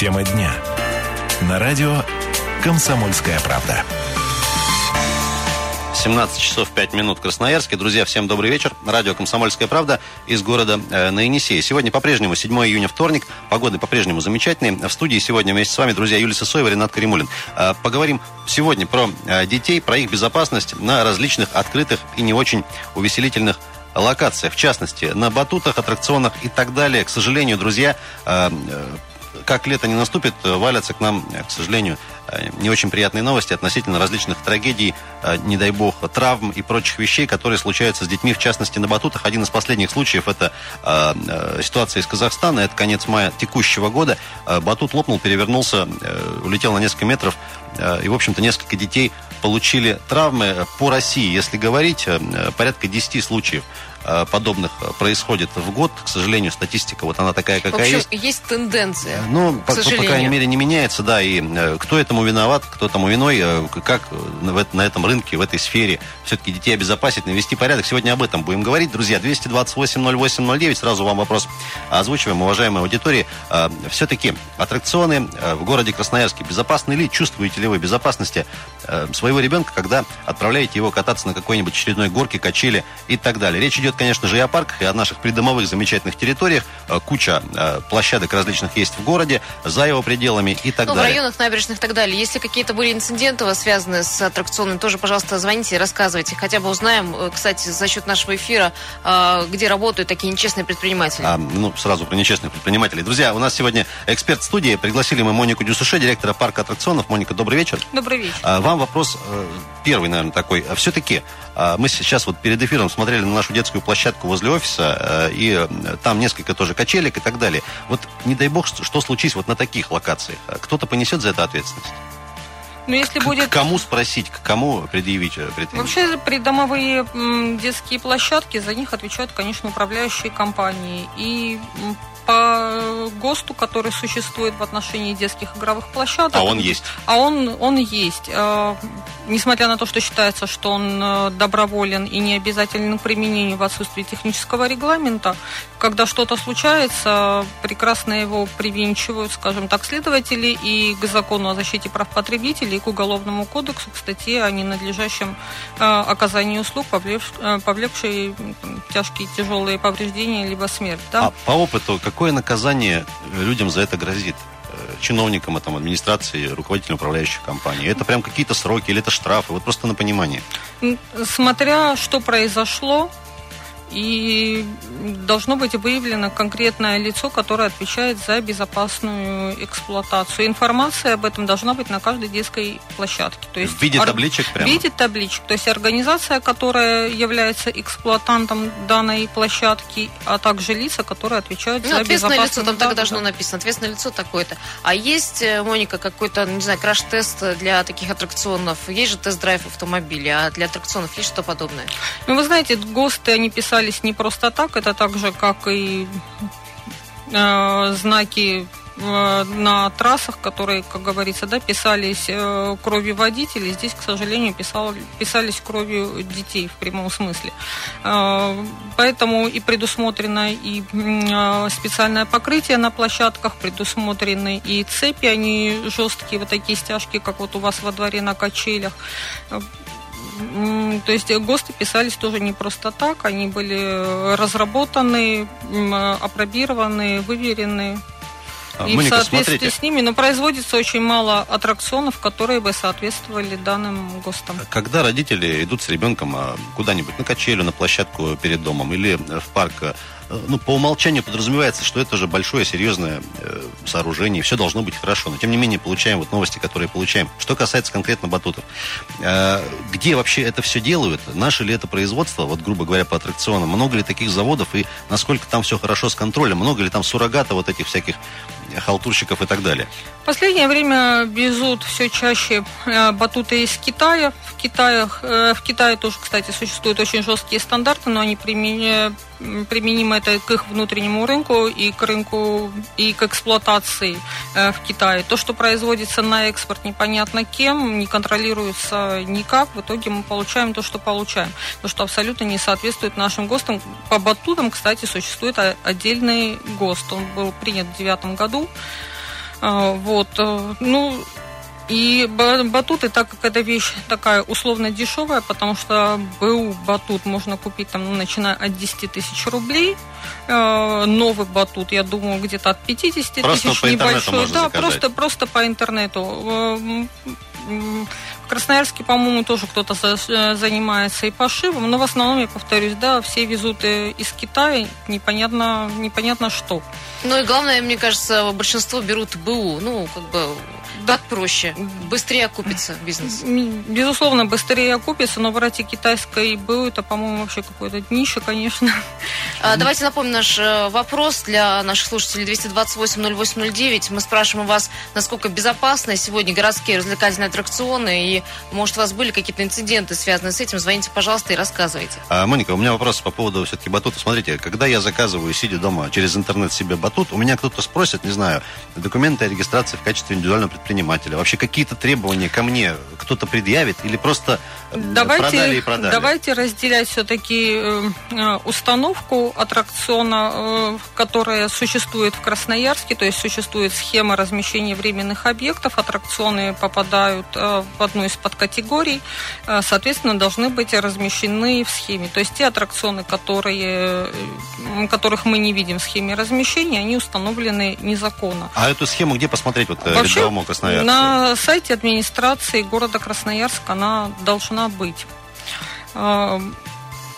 Тема дня. На радио «Комсомольская правда». 17 часов 5 минут в Красноярске. Друзья, всем добрый вечер. Радио «Комсомольская правда» из города э, на. Сегодня по-прежнему 7 июня, вторник. Погода по-прежнему замечательная. В студии сегодня вместе с вами, друзья, Юлия Сысоева, Ренат Каримулин. Э, поговорим сегодня про э, детей, про их безопасность на различных открытых и не очень увеселительных локациях. В частности, на батутах, аттракционах и так далее. К сожалению, друзья, э, э, как лето не наступит, валятся к нам, к сожалению, не очень приятные новости относительно различных трагедий, не дай бог, травм и прочих вещей, которые случаются с детьми, в частности, на батутах. Один из последних случаев – это э, ситуация из Казахстана, это конец мая текущего года. Батут лопнул, перевернулся, э, улетел на несколько метров, э, и, в общем-то, несколько детей получили травмы. По России, если говорить, порядка 10 случаев Э, подобных э, происходит в год. К сожалению, статистика вот она такая, какая в общем, есть. есть тенденция. Ну, по, по крайней мере, не меняется, да. И э, кто этому виноват, кто тому виной, как на этом рынке, в этой сфере все-таки детей обезопасить, навести порядок. Сегодня об этом будем говорить. Друзья, 228-08-09. Сразу вам вопрос озвучиваем, уважаемая аудитория. Все-таки аттракционы в городе Красноярске безопасны ли? Чувствуете ли вы безопасности своего ребенка, когда отправляете его кататься на какой-нибудь очередной горке, качели и так далее? Речь идет, конечно же, и о парках, и о наших придомовых замечательных территориях. Э, куча э, площадок различных есть в городе, за его пределами и так ну, далее. в районах набережных и так далее. Если какие-то были инциденты у вас связанные с аттракционами, тоже, пожалуйста, звоните и рассказывайте. Хотя бы узнаем, э, кстати, за счет нашего эфира, где работают такие нечестные предприниматели. А, ну, сразу про нечестных предпринимателей. Друзья, у нас сегодня эксперт студии. Пригласили мы Монику Дюсуше, директора парка аттракционов. Моника, добрый вечер. Добрый вечер. А, вам вопрос первый, наверное, такой. Все-таки мы сейчас вот перед эфиром смотрели на нашу детскую площадку возле офиса, э, и э, там несколько тоже качелек и так далее. Вот не дай бог, что случись вот на таких локациях. А кто-то понесет за это ответственность? Ну, если будет... К кому спросить, к кому предъявить э, претензии? Вообще, придомовые детские площадки, за них отвечают, конечно, управляющие компании. И по ГОСТу, который существует в отношении детских игровых площадок. А он есть? А он, он есть. Э, несмотря на то, что считается, что он э, доброволен и не обязателен к применению в отсутствии технического регламента, когда что-то случается, прекрасно его привинчивают, скажем так, следователи и к закону о защите прав потребителей, и к Уголовному кодексу, к статье о ненадлежащем э, оказании услуг, повлекшей тяжкие тяжелые повреждения либо смерть. Да? А по опыту, какое наказание людям за это грозит? Чиновникам, там, администрации, руководителям управляющих компаний? Это прям какие-то сроки или это штрафы? Вот просто на понимание. Смотря что произошло, и должно быть выявлено конкретное лицо, которое отвечает за безопасную эксплуатацию. Информация об этом должна быть на каждой детской площадке. То есть в виде табличек прямо? В виде табличек. То есть организация, которая является эксплуатантом данной площадки, а также лица, которые отвечают ну, за ответственное лицо, там так должно написано. Ответственное лицо такое-то. А есть, э, Моника, какой-то, не знаю, краш-тест для таких аттракционов? Есть же тест-драйв автомобиля, а для аттракционов есть что подобное? Ну, вы знаете, ГОСТы, они писали писались не просто так, это так же, как и э, знаки э, на трассах, которые, как говорится, да, писались э, кровью водителей, здесь, к сожалению, писал, писались кровью детей в прямом смысле. Э, поэтому и предусмотрено и э, специальное покрытие на площадках, предусмотрены и цепи, они жесткие, вот такие стяжки, как вот у вас во дворе на качелях. То есть ГОСТы писались тоже не просто так, они были разработаны, опробированы, выверены. А, и Моника, в соответствии смотрите. с ними, но производится очень мало аттракционов, которые бы соответствовали данным ГОСТам. Когда родители идут с ребенком а, куда-нибудь на качелю, на площадку перед домом или в парк, ну, по умолчанию подразумевается, что это же большое, серьезное э, сооружение, все должно быть хорошо. Но, тем не менее, получаем вот новости, которые получаем. Что касается конкретно батутов. Э, где вообще это все делают? Наше ли это производство, вот, грубо говоря, по аттракционам? Много ли таких заводов и насколько там все хорошо с контролем? Много ли там суррогата вот этих всяких халтурщиков и так далее? В последнее время везут все чаще э, батуты из Китая. В, Китаях, э, в Китае тоже, кстати, существуют очень жесткие стандарты, но они применяют применимо это к их внутреннему рынку и к рынку и к эксплуатации э, в Китае. То, что производится на экспорт непонятно кем, не контролируется никак. В итоге мы получаем то, что получаем. То, что абсолютно не соответствует нашим ГОСТам. По батутам, кстати, существует отдельный ГОСТ. Он был принят в девятом году. Вот, ну, и батуты, так как эта вещь такая условно дешевая, потому что БУ батут можно купить там, ну, начиная от 10 тысяч рублей. Э, новый батут, я думаю, где-то от 50 просто тысяч по небольшой. Да, заказать. просто, просто по интернету. Э, в Красноярске, по-моему, тоже кто-то э, занимается и пошивом, но в основном, я повторюсь, да, все везут из Китая непонятно, непонятно что. Ну и главное, мне кажется, большинство берут БУ, ну, как бы так проще, быстрее окупится бизнес. Безусловно, быстрее окупится, но брать и китайской БУ, это, по-моему, вообще какое-то днище, конечно. А, давайте напомним наш э, вопрос для наших слушателей 228-0809. Мы спрашиваем вас, насколько безопасны сегодня городские развлекательные аттракционы, и, может, у вас были какие-то инциденты, связанные с этим, звоните, пожалуйста, и рассказывайте. А, Моника, у меня вопрос по поводу все-таки батута. Смотрите, когда я заказываю, сидя дома, через интернет себе батут, у меня кто-то спросит, не знаю, документы о регистрации в качестве индивидуального предпринимателя. Вообще какие-то требования ко мне кто-то предъявит или просто э, давайте, продали и продали? Давайте разделять все-таки э, э, установку аттракциона, которая существует в Красноярске, то есть существует схема размещения временных объектов, аттракционы попадают в одну из подкатегорий, соответственно, должны быть размещены в схеме. То есть те аттракционы, которые, которых мы не видим в схеме размещения, они установлены незаконно. А эту схему где посмотреть вот Вообще, красноярцу? На сайте администрации города Красноярск она должна быть.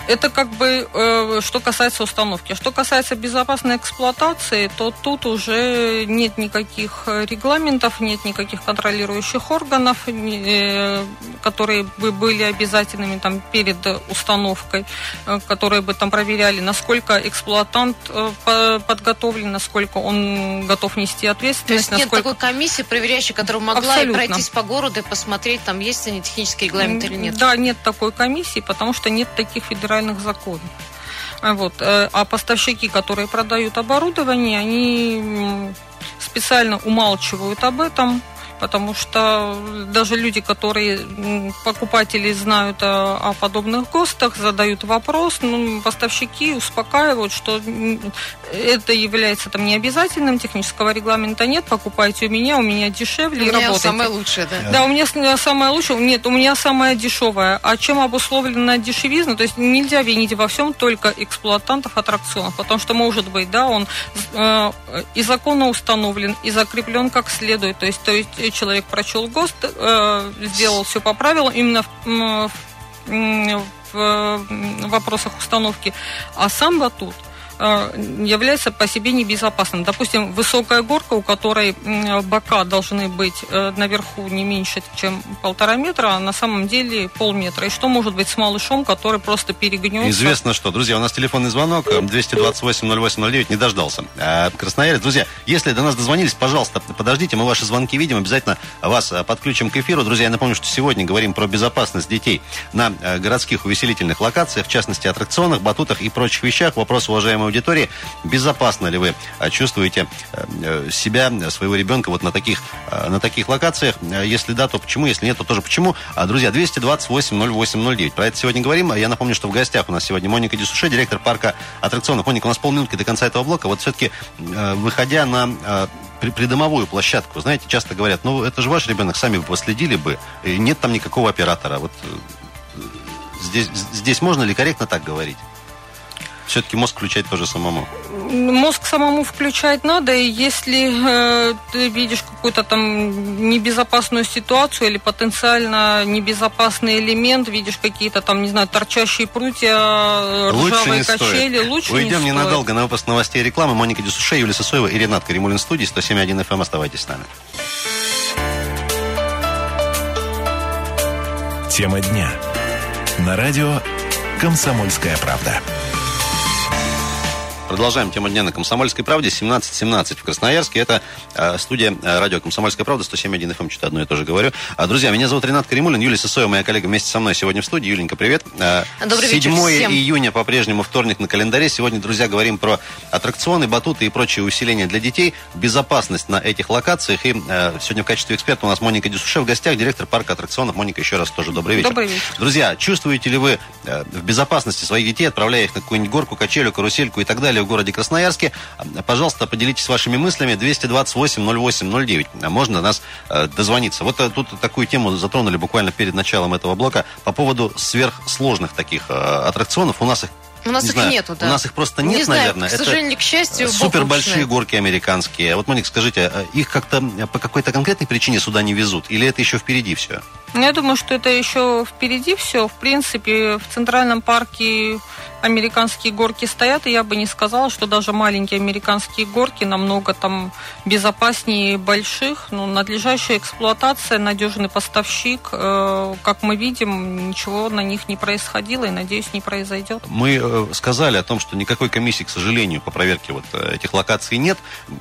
Это как бы э, что касается установки. Что касается безопасной эксплуатации, то тут уже нет никаких регламентов, нет никаких контролирующих органов, э, которые бы были обязательными там, перед установкой, э, которые бы там проверяли, насколько эксплуатант э, подготовлен, насколько он готов нести ответственность. То есть насколько... нет такой комиссии, проверяющей, которая могла Абсолютно. пройтись по городу и посмотреть, там есть ли технический регламент или нет? Да, нет такой комиссии, потому что нет таких федеральных федеральных законов. Вот. Э, а поставщики, которые продают оборудование, они специально умалчивают об этом, потому что даже люди, которые покупатели знают о, о подобных ГОСТах, задают вопрос, ну, поставщики успокаивают, что это является там необязательным, технического регламента нет, покупайте у меня, у меня дешевле у и меня работайте. самое лучшее, да? Да, у меня самое лучшее, нет, у меня самое дешевое. А чем обусловлена дешевизна? То есть нельзя винить во всем только эксплуатантов аттракционов, потому что может быть, да, он э, и законно установлен, и закреплен как следует, то есть, то есть человек прочел ГОСТ, э, сделал все по правилам, именно в, в, в вопросах установки, а сам батут – является по себе небезопасным. Допустим, высокая горка, у которой бока должны быть э, наверху не меньше, чем полтора метра, а на самом деле полметра. И что может быть с малышом, который просто перегнется? Известно что. Друзья, у нас телефонный звонок 228-08-09 не дождался. Красноярец. Друзья, если до нас дозвонились, пожалуйста, подождите, мы ваши звонки видим, обязательно вас э, подключим к эфиру. Друзья, я напомню, что сегодня говорим про безопасность детей на городских увеселительных локациях, в частности, аттракционах, батутах и прочих вещах. Вопрос, уважаемого аудитории. Безопасно ли вы э, чувствуете э, э, себя, своего ребенка вот на таких, на таких локациях? Если да, то почему? Если нет, то тоже почему? А, друзья, 228-08-09. Про это сегодня говорим. Я напомню, что в гостях у нас сегодня Моника Десуше, директор парка аттракционов. Моника, у нас полминутки до конца этого блока. Вот все-таки, выходя на придомовую площадку, знаете, часто говорят, ну, это же ваш ребенок, сами бы последили бы, нет там никакого оператора. Вот здесь, здесь можно ли корректно так говорить? Все-таки мозг включать тоже самому? Мозг самому включать надо, и если э, ты видишь какую-то там небезопасную ситуацию или потенциально небезопасный элемент, видишь какие-то там, не знаю, торчащие прутья, ржавые качели, стоит. лучше Уйдем не ненадолго на выпуск новостей и рекламы. Моника Десуше, Юлия Сосоева и Ренат Каримулин в студии 107.1 FM. Эм. Оставайтесь с нами. Тема дня. На радио «Комсомольская правда». Продолжаем тему дня на Комсомольской правде. 17.17 в Красноярске. Это э, студия э, радио Комсомольская правда. 107.1 FM. Эм. Что-то одно и то же говорю. А, друзья, меня зовут Ренат Каримулин. Юлия Сысоева, моя коллега, вместе со мной сегодня в студии. Юленька, привет. Э, Добрый 7 вечер всем. июня, по-прежнему вторник на календаре. Сегодня, друзья, говорим про аттракционы, батуты и прочие усиления для детей. Безопасность на этих локациях. И э, сегодня в качестве эксперта у нас Моника Десуше в гостях, директор парка аттракционов. Моника, еще раз тоже добрый вечер. Добрый вечер. Друзья, чувствуете ли вы э, в безопасности своих детей, отправляя их на какую-нибудь горку, качелю, карусельку и так далее? В городе Красноярске. Пожалуйста, поделитесь вашими мыслями. 228-08-09. Можно нас э, дозвониться. Вот э, тут такую тему затронули буквально перед началом этого блока по поводу сверхсложных таких э, аттракционов. У нас их у нас не их знаю, нету, да. У нас их просто нет, не знаю, наверное. К сожалению, Это к счастью, супер большие горки американские. Вот, Моник, скажите, а их как-то по какой-то конкретной причине сюда не везут? Или это еще впереди все? Ну, я думаю, что это еще впереди все. В принципе, в Центральном парке американские горки стоят, и я бы не сказала, что даже маленькие американские горки намного там безопаснее больших. Ну, надлежащая эксплуатация, надежный поставщик. Э, как мы видим, ничего на них не происходило и, надеюсь, не произойдет. Мы э, сказали о том, что никакой комиссии, к сожалению, по проверке вот э, этих локаций нет.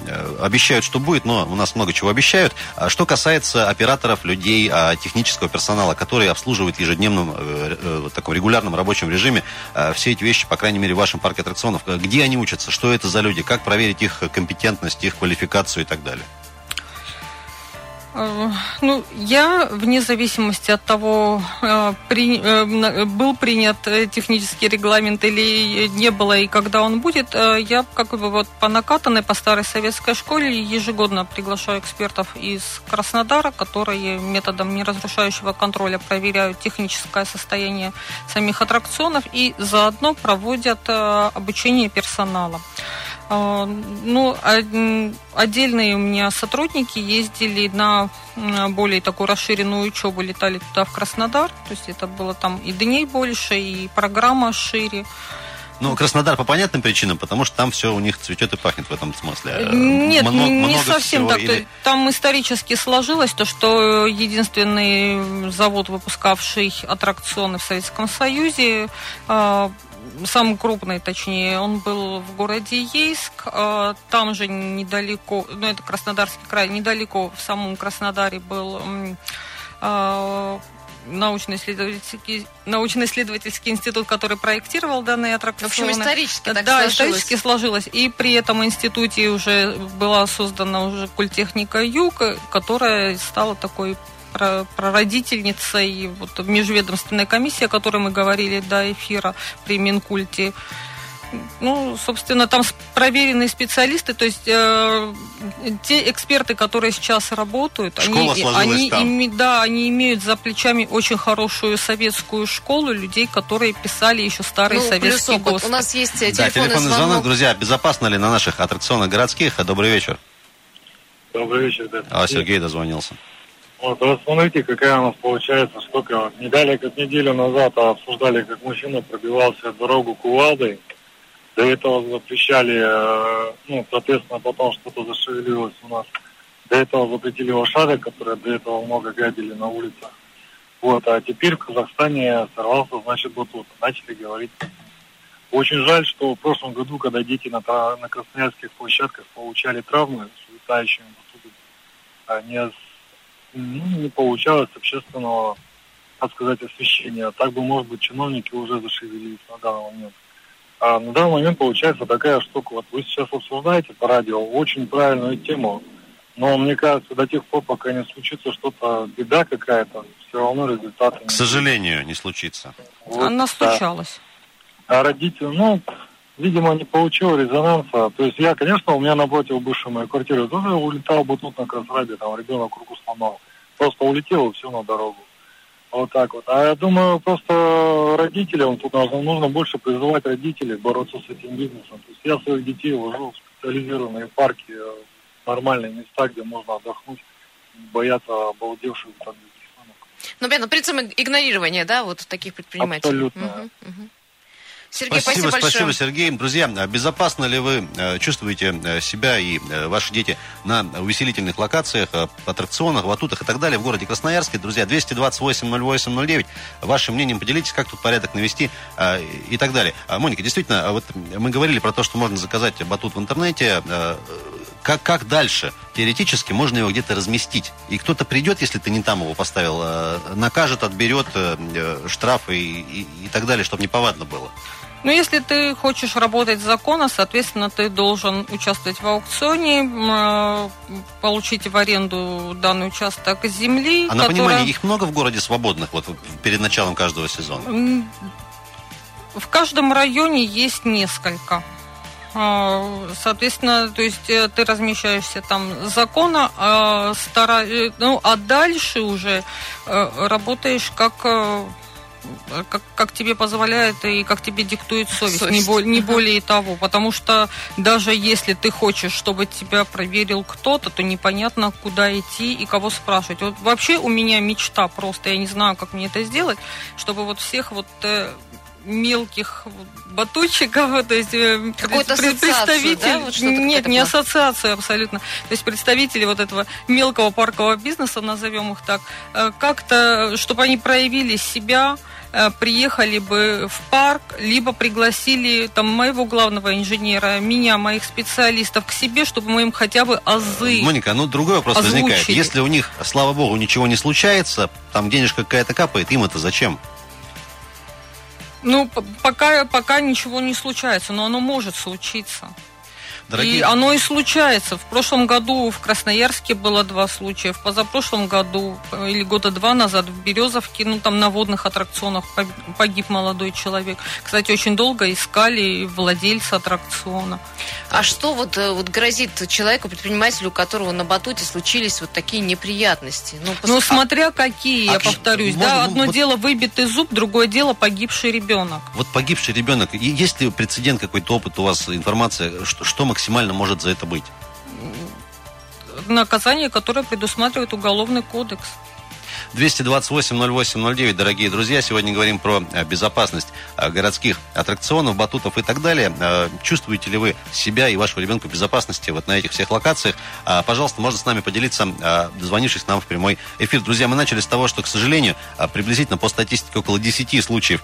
Э, обещают, что будет, но у нас много чего обещают. А что касается операторов, людей, а, технического персонала, который обслуживает в э, э, таком регулярном рабочем режиме э, все эти вещи, по крайней мере, в вашем парке аттракционов. Где они учатся? Что это за люди? Как проверить их компетентность, их квалификацию и так далее? Э, ну, я, вне зависимости от того, э, при, э, был принят технический регламент или не было, и когда он будет, я как бы вот по накатанной, по старой советской школе ежегодно приглашаю экспертов из Краснодара, которые методом неразрушающего контроля проверяют техническое состояние самих аттракционов и заодно проводят обучение персонала. А, ну, отдельные у меня сотрудники ездили на более такую расширенную учебу, летали туда, в Краснодар. То есть это было там и дней больше, и программа шире. Ну, Краснодар по понятным причинам, потому что там все у них цветет и пахнет в этом смысле. Э, нет, много, не много совсем так. Или... Там исторически сложилось то, что единственный завод, выпускавший аттракционы в Советском Союзе, а, самый крупный, точнее, он был в городе Ейск. А, там же недалеко, ну это Краснодарский край, недалеко в самом Краснодаре был а, научно-исследовательский, научно-исследовательский институт, который проектировал данные аттракционы. В общем, исторически так Да, сложилось. исторически сложилось. И при этом институте уже была создана уже культехника Юг, которая стала такой прародительницей вот, межведомственной комиссии, о которой мы говорили до эфира при Минкульте. Ну, собственно, там проверенные специалисты, то есть э, те эксперты, которые сейчас работают, Школа они, они, там. Име, да, они имеют за плечами очень хорошую советскую школу людей, которые писали еще старые ну, советские плюс ГОСТы. У нас есть телефонный, да, телефонный звонок. звонок. Друзья, безопасно ли на наших аттракционах городских? Добрый вечер. Добрый вечер, да. А, Сергей дозвонился. Вот, вот смотрите, какая у нас получается штука. Вот, не далее, как неделю назад обсуждали, как мужчина пробивался дорогу кувалдой. До этого запрещали, э, ну, соответственно, потом что-то зашевелилось у нас. До этого запретили лошадок, которые до этого много гадили на улицах. Вот, а теперь в Казахстане сорвался, значит, батут. Начали говорить. Очень жаль, что в прошлом году, когда дети на, на красноярских площадках получали травмы с летающими батутами, они ну, не получалось общественного, так сказать, освещения. Так бы, может быть, чиновники уже зашевелились на данный момент. А на данный момент получается такая штука. Вот вы сейчас обсуждаете по радио очень правильную тему, но мне кажется, до тех пор, пока не случится что-то, беда какая-то, все равно результаты... К сожалению, не случится. Вот, Она случалась. Да. А родители, ну, видимо, не получил резонанса. То есть я, конечно, у меня напротив бывшей моей квартиры тоже улетал бы тут на Красрабе, там ребенок руку сломал. Просто улетел и все на дорогу. Вот так вот. А я думаю, просто родителям тут нужно, нужно больше призывать родителей бороться с этим бизнесом. То есть я своих детей вожу в специализированные парки, нормальные места, где можно отдохнуть, бояться обалдевших там ну, понятно, принцип игнорирования, да, вот таких предпринимателей. Абсолютно. Угу, угу. Сергей, спасибо, спасибо, спасибо, большое. Сергей. Друзья, безопасно ли вы э, чувствуете э, себя и э, ваши дети на увеселительных локациях, аттракционах, батутах и так далее в городе Красноярске? Друзья, 228-08-09. Вашим мнением поделитесь, как тут порядок навести и так далее. А, Моника, действительно, вот мы говорили про то, что можно заказать батут в интернете. Как, как дальше? Теоретически можно его где-то разместить. И кто-то придет, если ты не там его поставил, накажет, отберет штрафы и, и, и так далее, чтобы неповадно было. Ну, если ты хочешь работать законно, соответственно, ты должен участвовать в аукционе, э, получить в аренду данный участок земли. А на понимание, их много в городе свободных вот перед началом каждого сезона? В каждом районе есть несколько. А, соответственно, то есть э, ты размещаешься там закона, а, стара... Э, ну, а дальше уже работаешь как как, как тебе позволяет и как тебе диктует совесть, совесть. Не, бо, не более того. Потому что даже если ты хочешь, чтобы тебя проверил кто-то, то непонятно, куда идти и кого спрашивать. Вот вообще у меня мечта просто, я не знаю, как мне это сделать, чтобы вот всех вот мелких батутчиков, то есть э, представитель, да? вот нет, не ассоциацию абсолютно, то есть представители вот этого мелкого паркового бизнеса, назовем их так, э, как-то, чтобы они проявили себя, э, приехали бы в парк, либо пригласили там моего главного инженера, меня, моих специалистов к себе, чтобы мы им хотя бы азы Моника, ну другой вопрос озвучили. возникает. Если у них, слава богу, ничего не случается, там денежка какая-то капает, им это зачем? Ну, пока, пока ничего не случается, но оно может случиться. Дорогие... И оно и случается. В прошлом году в Красноярске было два случая. В позапрошлом году э, или года два назад в Березовке, ну там на водных аттракционах погиб молодой человек. Кстати, очень долго искали владельца аттракциона. А что вот, э, вот грозит человеку, предпринимателю, у которого на батуте случились вот такие неприятности? Ну, пос... ну смотря какие, а, я повторюсь. Можно, да, одно вот... дело выбитый зуб, другое дело погибший ребенок. Вот погибший ребенок. Есть ли прецедент, какой-то опыт у вас, информация, что, что максимально максимально может за это быть? Наказание, которое предусматривает уголовный кодекс. 228-08-09, дорогие друзья. Сегодня говорим про э, безопасность э, городских аттракционов, батутов и так далее. Э, чувствуете ли вы себя и вашего ребенка в безопасности вот на этих всех локациях? Пожалуйста, можно с нами поделиться, дозвонившись нам в прямой эфир. Друзья, мы начали с того, что, к сожалению, приблизительно по статистике около 10 случаев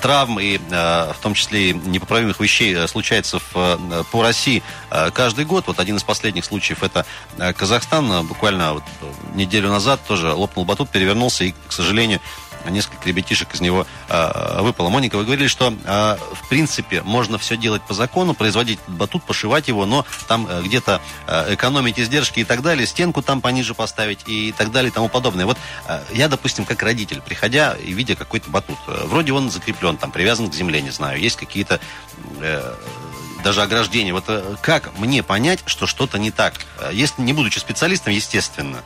травм и в том числе непоправимых вещей случается в, по России каждый год. Вот один из последних случаев это Казахстан. Буквально вот неделю назад тоже лопнул батут, перевернулся, и, к сожалению, несколько ребятишек из него э, выпало. Моника, вы говорили, что э, в принципе можно все делать по закону, производить батут, пошивать его, но там э, где-то э, экономить издержки и так далее, стенку там пониже поставить и так далее и тому подобное. Вот э, я, допустим, как родитель, приходя и видя какой-то батут, э, вроде он закреплен, там привязан к земле, не знаю, есть какие-то э, даже ограждения. Вот э, как мне понять, что что-то не так? Э, если не будучи специалистом, естественно.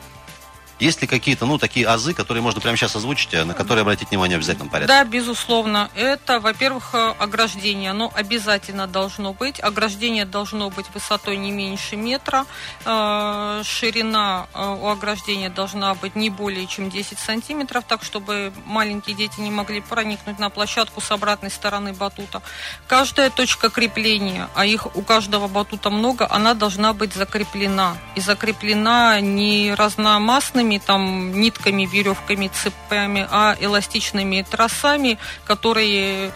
Есть ли какие-то, ну, такие азы, которые можно прямо сейчас озвучить, э, на которые обратить внимание в обязательном порядке? Да, безусловно. Это, во-первых, э, ограждение. Оно обязательно должно быть. Ограждение должно быть высотой не меньше метра. Э, ширина у ограждения должна быть не более чем 10 сантиметров, так, чтобы маленькие дети не могли проникнуть на площадку с обратной стороны батута. Каждая точка крепления, а их у каждого батута много, она должна быть закреплена. И закреплена не разномастными эластичными там нитками, веревками, цепями, а эластичными тросами, которые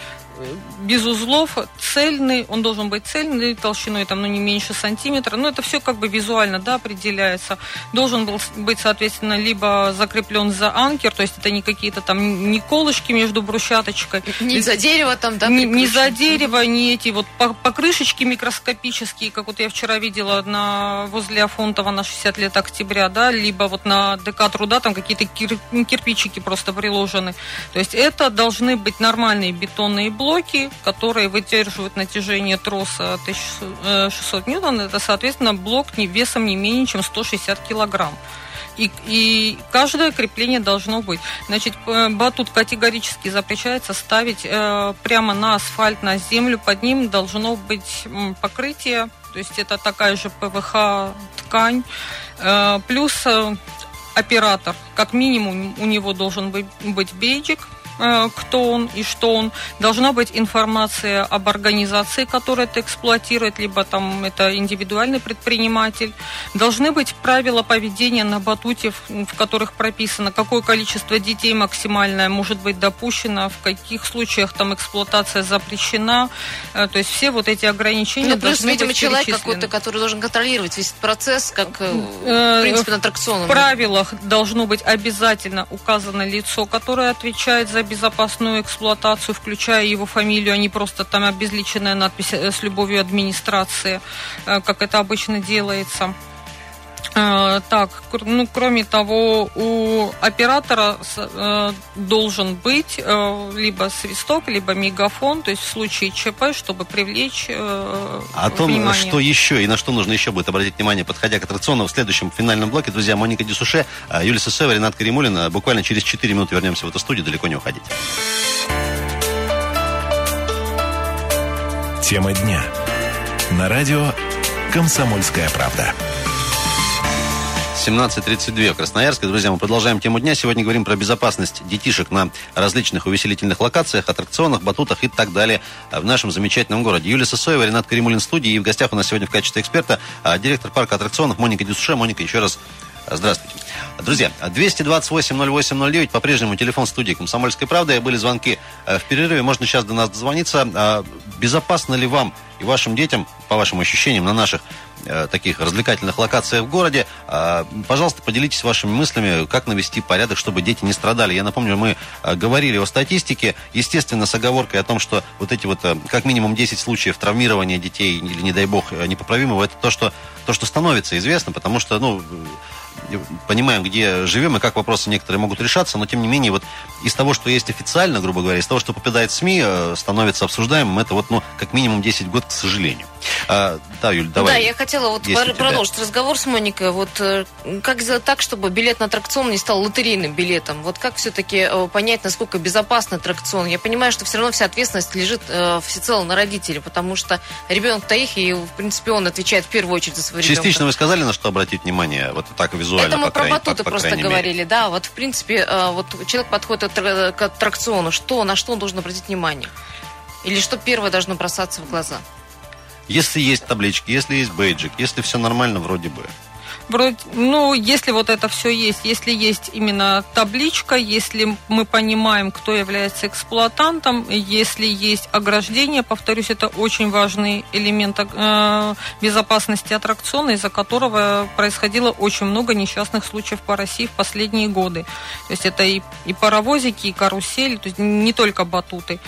без узлов, цельный, он должен быть цельный, толщиной там, ну, не меньше сантиметра. Но это все как бы визуально, да, определяется. Должен был быть, соответственно, либо закреплен за анкер, то есть это не какие-то там, не колышки между брусчаточкой. Не за дерево там, да? Не, не за дерево, не эти вот покрышечки микроскопические, как вот я вчера видела на, возле Афонтова на 60 лет октября, да, либо вот на ДК труда там какие-то кир, кирпичики просто приложены. То есть это должны быть нормальные бетонные блоки, блоки, которые выдерживают натяжение троса 1600 э, ньютон, это, соответственно, блок весом не менее чем 160 килограмм. И, и каждое крепление должно быть. Значит, батут категорически запрещается ставить э, прямо на асфальт, на землю. Под ним должно быть покрытие, то есть это такая же ПВХ ткань. Э, плюс э, оператор, как минимум у него должен быть, быть бейджик, Э, кто он и что он. Должна быть информация об организации, которая это эксплуатирует, либо там это индивидуальный предприниматель. Должны быть правила поведения на батуте, в которых прописано, какое количество детей максимальное может быть допущено, в каких случаях там эксплуатация запрещена. Э, то есть все вот эти ограничения ну, плюс, должны видимо, быть человек какой-то, который должен контролировать весь процесс, как э, в принципе на аттракционном. В правилах должно быть обязательно указано лицо, которое отвечает за безопасную эксплуатацию, включая его фамилию, а не просто там обезличенная надпись э, с любовью администрации, э, как это обычно делается. Э, так, ну, кроме того, у оператора э, должен быть э, либо свисток, либо мегафон, то есть в случае ЧП, чтобы привлечь О том, внимание. что еще и на что нужно еще будет обратить внимание, подходя к аттракциону в следующем финальном блоке, друзья, Моника Дюсуше, Юлия Сысоева, Ренат Каримулин. Буквально через 4 минуты вернемся в эту студию, далеко не уходите. Тема дня. На радио «Комсомольская правда». 17.32 в Красноярске. Друзья, мы продолжаем тему дня. Сегодня говорим про безопасность детишек на различных увеселительных локациях, аттракционах, батутах и так далее в нашем замечательном городе. Юлия Сосоева, Ренат Каримулин студии. И в гостях у нас сегодня в качестве эксперта а, директор парка аттракционов Моника Дюсше. Моника, еще раз Здравствуйте. Друзья, 228-08-09, по-прежнему телефон студии «Комсомольской правды». Были звонки э, в перерыве, можно сейчас до нас дозвониться. А, безопасно ли вам и вашим детям, по вашим ощущениям, на наших таких развлекательных локациях в городе. А, пожалуйста, поделитесь вашими мыслями, как навести порядок, чтобы дети не страдали. Я напомню, мы э, говорили о статистике, естественно, с оговоркой о том, что вот эти вот, э, как минимум 10 случаев травмирования детей или, не дай бог, непоправимого, это то, что, то, что становится известно, потому что, ну, понимаем, где живем и как вопросы некоторые могут решаться, но тем не менее вот из того, что есть официально, грубо говоря, из того, что попадает в СМИ, э, становится обсуждаемым, это вот, ну, как минимум 10 год, к сожалению. А, да, Юль, давай. Да, я хотела вот пор- продолжить разговор с Моникой. Вот э, как сделать так, чтобы билет на аттракцион не стал лотерейным билетом? Вот как все-таки э, понять, насколько безопасный аттракцион? Я понимаю, что все равно вся ответственность лежит э, всецело на родителей, потому что ребенок-то их, и, в принципе, он отвечает в первую очередь за своего ребенка. Частично вы сказали, на что обратить внимание, вот так визуально, Это мы по про батуты по, просто говорили, мере. да. Вот, в принципе, вот человек подходит к аттракциону, что, на что он должен обратить внимание? Или что первое должно бросаться в глаза? Если есть таблички, если есть бейджик, если все нормально, вроде бы. Вроде, ну, если вот это все есть, если есть именно табличка, если мы понимаем, кто является эксплуатантом, если есть ограждение, повторюсь, это очень важный элемент э, безопасности аттракциона, из-за которого происходило очень много несчастных случаев по России в последние годы. То есть это и, и паровозики, и карусели, то есть не только батуты.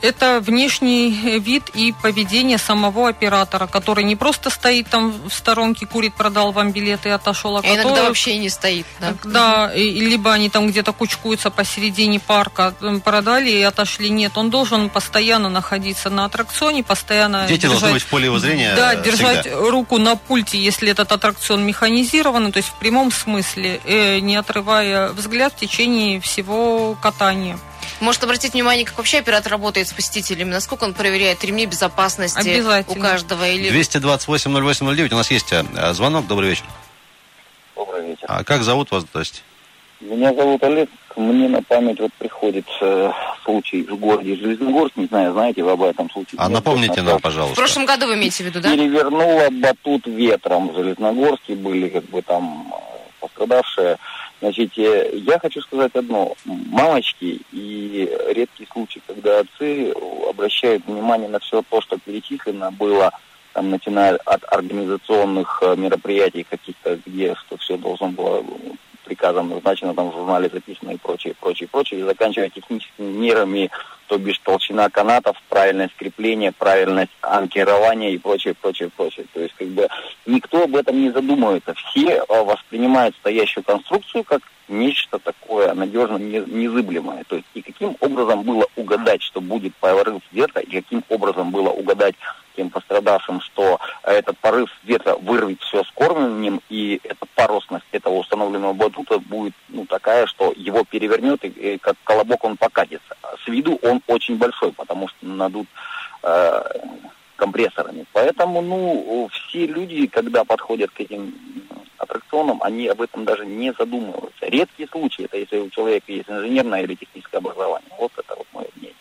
Э, это внешний вид и поведение самого оператора, который не просто стоит там в сторонке, курит, продал вам билеты и отошел, а, а который... иногда вообще не стоит. Да, да и, либо они там где-то кучкуются посередине парка, продали и отошли. Нет, он должен постоянно находиться на аттракционе, постоянно Дети держать, должны быть в поле его зрения Да, держать всегда. руку на пульте, если этот аттракцион механизированный, то есть в прямом смысле, э, не отрывая взгляд в течение всего катания. Может обратить внимание, как вообще оператор работает с посетителями, насколько он проверяет ремни безопасности у каждого. Или... 228-08-09, у нас есть э, звонок, добрый вечер. Добрый вечер. А как зовут вас, то есть? Меня зовут Олег. Мне на память вот приходит э, случай в городе Железногорск. Не знаю, знаете вы об этом случае? А напомните нам, пожалуйста. В прошлом году вы имеете в виду, да? Перевернула батут ветром в Железногорске. Были как бы там э, пострадавшие. Значит, я хочу сказать одно. Мамочки и редкий случай, когда отцы обращают внимание на все то, что перечислено было, там, начиная от организационных э, мероприятий каких-то, где что все должно было приказом назначено, там в журнале записано и прочее, прочее, прочее, и заканчивая техническими мерами, то бишь толщина канатов, правильное скрепление, правильность анкирования и прочее, прочее, прочее. То есть как бы никто об этом не задумывается. Все э, воспринимают стоящую конструкцию как нечто такое надежно незыблемое. То есть и каким образом было угадать, что будет порыв ветра, и каким образом было угадать тем пострадавшим, что этот порыв ветра вырвет все с кормлением, и эта поросность этого установленного батута будет ну, такая, что его перевернет, и, и как колобок он покатится. С виду он очень большой, потому что надут э, компрессорами. Поэтому, ну, все люди, когда подходят к этим аттракционам, они об этом даже не задумываются. Редкий случай, это если у человека есть инженерное или техническое образование. Вот это вот мое мнение.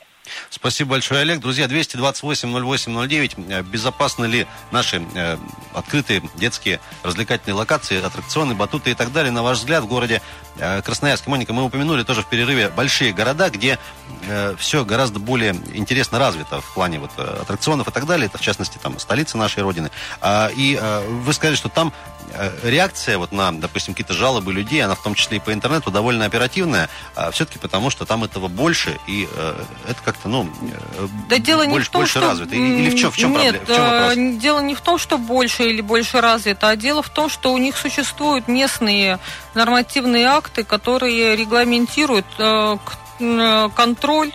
Спасибо большое, Олег. Друзья, 228-08-09. Э, безопасны ли наши э, открытые детские развлекательные локации, аттракционы, батуты и так далее, на ваш взгляд, в городе э, Красноярске? Моника, мы упомянули тоже в перерыве большие города, где э, все гораздо более интересно развито в плане вот, э, аттракционов и так далее. Это, в частности, там, столица нашей Родины. А, и э, вы сказали, что там реакция вот на, допустим, какие-то жалобы людей, она в том числе и по интернету довольно оперативная, а все-таки потому, что там этого больше, и э, это как-то, ну, э, Да дело не больше, в том, больше что... развито. Или, в чем, в чем Нет, проблема? В чем вопрос? э, дело не в том, что больше или больше развито, а дело в том, что у них существуют местные нормативные акты, которые регламентируют э, э, контроль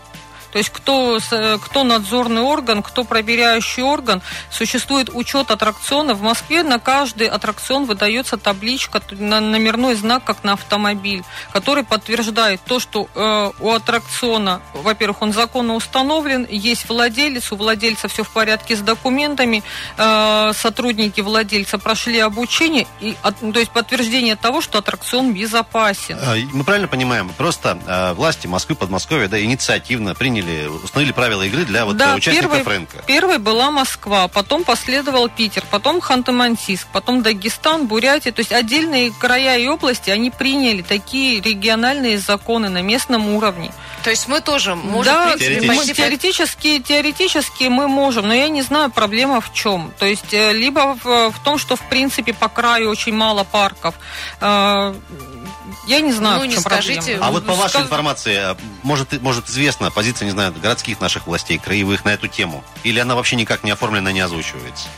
то есть кто, э, кто надзорный орган, кто проверяющий орган. Существует учет аттракциона. В Москве на каждый аттракцион выдается табличка, номерной знак, как на автомобиль, который подтверждает то, что э, у аттракциона, во-первых, он законно установлен, есть владелец, у владельца все в порядке с документами, э, сотрудники владельца прошли обучение, и, от- то есть подтверждение того, что аттракцион безопасен. А, Мы правильно понимаем, просто э, власти Москвы, Подмосковья, да, инициативно приняли, установили правила игры для вот э, участников первой, рынка. первой была Москва, потом последовал Питер, потом Ханты-Мансийск, потом Дагестан, Бурятия. То есть отдельные края и области, они приняли такие региональные законы на местном уровне. То есть мы тоже можем, да, Теоретически. мы теоретически, теоретически мы можем, но я не знаю, проблема в чем. То есть э, либо в, в том, что в принципе по краю очень мало парков. Э, Я не знаю, Ну, не скажите, проблема. А вот по вашей Сказ- информации, э, может, может известна позиция, не знаю, городских наших властей, краевых на эту тему? Или она вообще никак не оформлена, не озвучивается?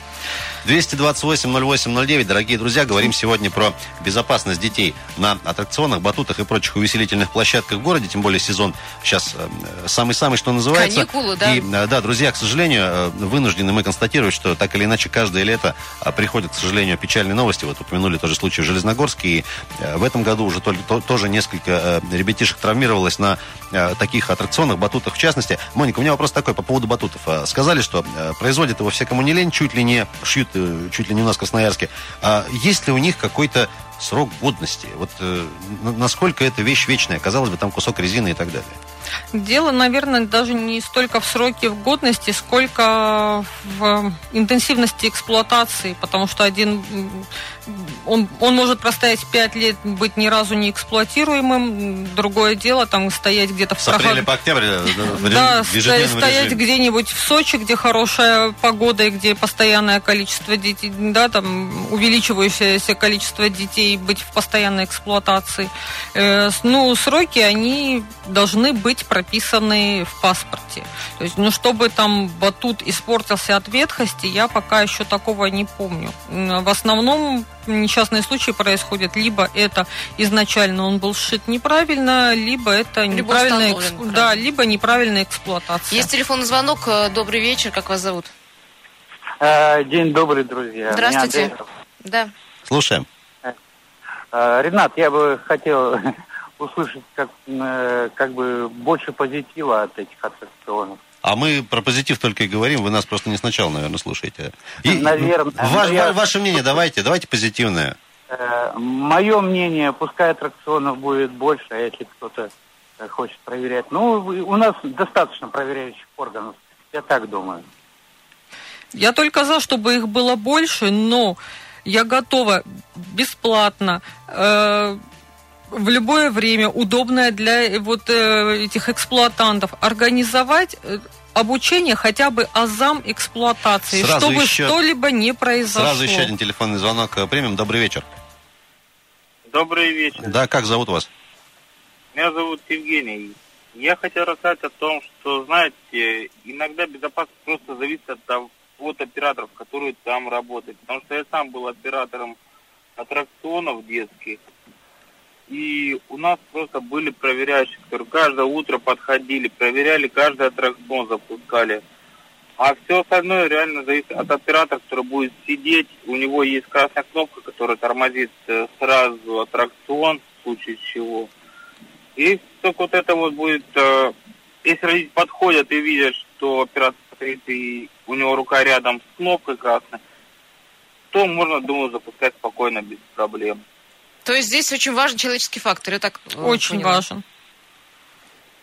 228-08-09, дорогие друзья, говорим сегодня про безопасность детей на аттракционах, батутах и прочих увеселительных площадках в городе, тем более сезон сейчас э, самый-самый, что называется. Каникулы, да. И, э, да, друзья, к сожалению, э, вынуждены мы констатировать, что так или иначе каждое лето приходят, к сожалению, печальные новости. Вот упомянули тоже случай в Железногорске. И в этом году уже только, то- тоже несколько ребятишек травмировалось на таких аттракционах, батутах в частности. Моника, у меня вопрос такой по поводу батутов. Сказали, что производят его все, кому не лень, чуть ли не шьют, чуть ли не у нас в Красноярске. А есть ли у них какой-то срок годности? Вот э, на- насколько эта вещь вечная? Казалось бы, там кусок резины и так далее. Дело, наверное, даже не столько в сроке в годности, сколько в интенсивности эксплуатации, потому что один он, он может простоять 5 лет, быть ни разу не эксплуатируемым. Другое дело, там стоять где-то в С апреля по октябрь э, Да, sto- стоять где-нибудь в Сочи, где хорошая погода и где постоянное количество детей, да, там увеличивающееся количество детей быть в постоянной эксплуатации. Э, ну, сроки, они должны быть прописаны в паспорте. То есть, ну, чтобы там батут испортился от ветхости, я пока еще такого не помню. В основном несчастные случаи происходят либо это изначально он был сшит неправильно, либо это Либо неправильная, эксп- да, либо неправильная эксплуатация. Есть телефонный звонок. Э, Добрый вечер, как вас зовут? Э, День добрый, друзья. Здравствуйте. Да. Слушаем. Э, Ренат, я бы хотел услышать как, э, как бы больше позитива от этих аттракционов. А мы про позитив только и говорим, вы нас просто не сначала, наверное, слушаете. Наверно. Ваш- Ну, я- Ваше мнение давайте, давайте позитивное. Мое мнение, пускай аттракционов будет больше, а если кто-то э, хочет проверять. Ну, у нас достаточно проверяющих органов, я так думаю. Я только за, чтобы их было больше, но я готова бесплатно, э, в любое время, удобное для э, вот э, этих эксплуатантов, организовать э, обучение хотя бы азам эксплуатации, Сразу чтобы еще- что-либо не произошло. Сразу еще один телефонный звонок примем. Добрый вечер. Добрый вечер. Да, как зовут вас? Меня зовут Евгений. Я хотел рассказать о том, что, знаете, иногда безопасность просто зависит от, того- от операторов, которые там работают. Потому что я сам был оператором аттракционов детских. И у нас просто были проверяющие, которые каждое утро подходили, проверяли каждый аттракцион, запускали. А все остальное реально зависит от оператора, который будет сидеть. У него есть красная кнопка, которая тормозит э, сразу аттракцион, в случае чего. И только вот это вот будет... э, если родители подходят и видят, что оператор стоит и у него рука рядом с кнопкой красной, то можно, думаю, запускать спокойно, без проблем. То есть здесь очень важен человеческий фактор. Я так э, Очень поняла. важен.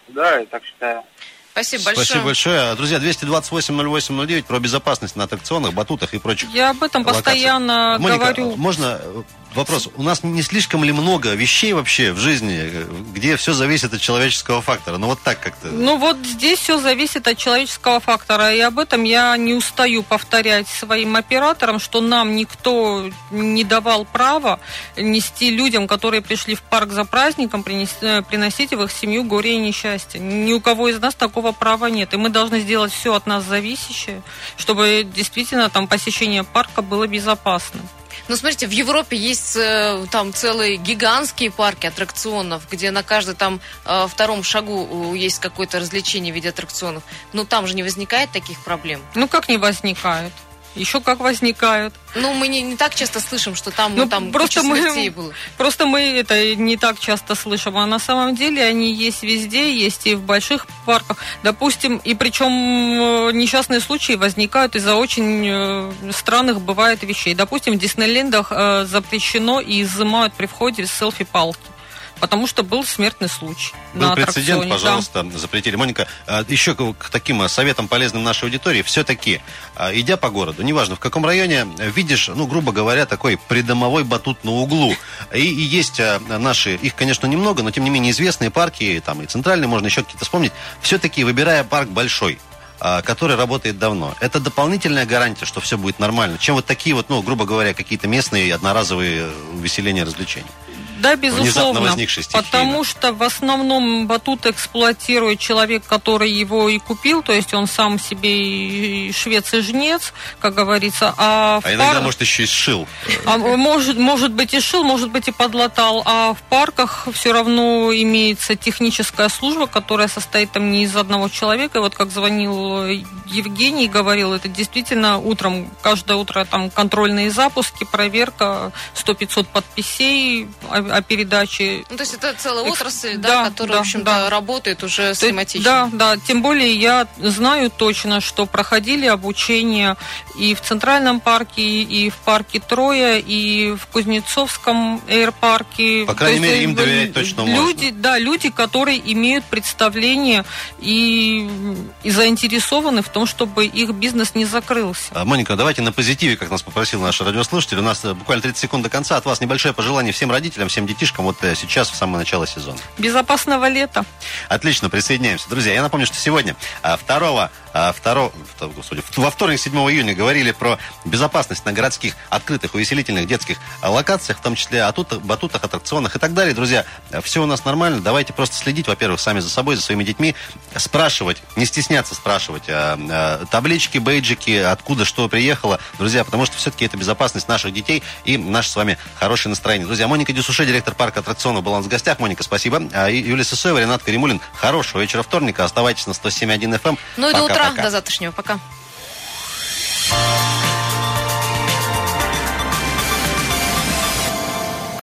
Да, я так считаю. Спасибо большое. Спасибо большое. Друзья, 228-08-09 про безопасность на аттракционах, батутах и прочих Я об этом локациях. постоянно Моника, говорю. можно э, вопрос. У нас не слишком ли много вещей вообще в жизни, где все зависит от человеческого фактора? Ну, вот так как-то. Ну, вот здесь все зависит от человеческого фактора. И об этом я не устаю повторять своим операторам, что нам никто не давал права нести людям, которые пришли в парк за праздником, принести, приносить в их семью горе и несчастье. Ни у кого из нас такого права нет. И мы должны сделать все от нас зависящее, чтобы действительно там посещение парка было безопасным. Ну, смотрите, в Европе есть э, там целые гигантские парки аттракционов, где на каждом там э, втором шагу есть какое-то развлечение в виде аттракционов. Но там же не возникает таких проблем. Ну, как не возникает? Еще как возникают. Ну, мы не, не так часто слышим, что там, ну, там просто мы, было. Просто мы это не так часто слышим. А на самом деле они есть везде, есть и в больших парках. Допустим, и причем э, несчастные случаи возникают из-за очень э, странных бывает вещей. Допустим, в Диснейлендах э, запрещено и изымают при входе селфи-палки потому что был смертный случай. Был прецедент, пожалуйста, да. запретили. Моника, а, еще к таким советам полезным нашей аудитории, все-таки, а, идя по городу, неважно в каком районе, видишь, ну, грубо говоря, такой придомовой батут на углу. И, и есть а, наши, их, конечно, немного, но тем не менее известные парки, там и центральные, можно еще какие-то вспомнить, все-таки выбирая парк большой, который работает давно. Это дополнительная гарантия, что все будет нормально, чем вот такие вот, ну, грубо говоря, какие-то местные одноразовые увеселения, развлечения. Да, безусловно. Потому что в основном батут эксплуатирует человек, который его и купил, то есть он сам себе и швец и жнец, как говорится. А, а иногда, пар... может, еще и сшил. А, может, может быть, и шил, может быть, и подлатал. А в парках все равно имеется техническая служба, которая состоит там не из одного человека. И вот как звонил Евгений, говорил, это действительно утром, каждое утро там контрольные запуски, проверка, 100-500 подписей, о передаче. Ну, то есть это целая отрасль, да, да которая, да, в общем-то, да. работает уже схематично. Да, да. Тем более я знаю точно, что проходили обучение и в Центральном парке, и в парке Троя, и в Кузнецовском эйрпарке. По крайней мере, им доверять точно люди, можно. Да, люди, которые имеют представление и, и заинтересованы в том, чтобы их бизнес не закрылся. А, Моника, давайте на позитиве, как нас попросил наш радиослушатель. У нас э, буквально 30 секунд до конца. От вас небольшое пожелание всем родителям, всем детишкам вот э, сейчас, в самое начало сезона. Безопасного лета. Отлично, присоединяемся. Друзья, я напомню, что сегодня, 2 2, а, господи, во вторник, 7 июня, говорили про безопасность на городских открытых увеселительных детских локациях, в том числе о батутах, аттракционах и так далее. Друзья, все у нас нормально. Давайте просто следить, во-первых, сами за собой, за своими детьми, спрашивать, не стесняться спрашивать а, а, таблички, бейджики, откуда что приехало, друзья, потому что все-таки это безопасность наших детей и наше с вами хорошее настроение. Друзья, Моника Дюсуше, директор парка аттракционов «Баланс» в гостях. Моника, спасибо. И Юлия Сысоева, Ренат Каримулин. Хорошего вечера вторника. Оставайтесь на 107.1 FM. Ну и до утра утра. Пока. До завтрашнего. Пока.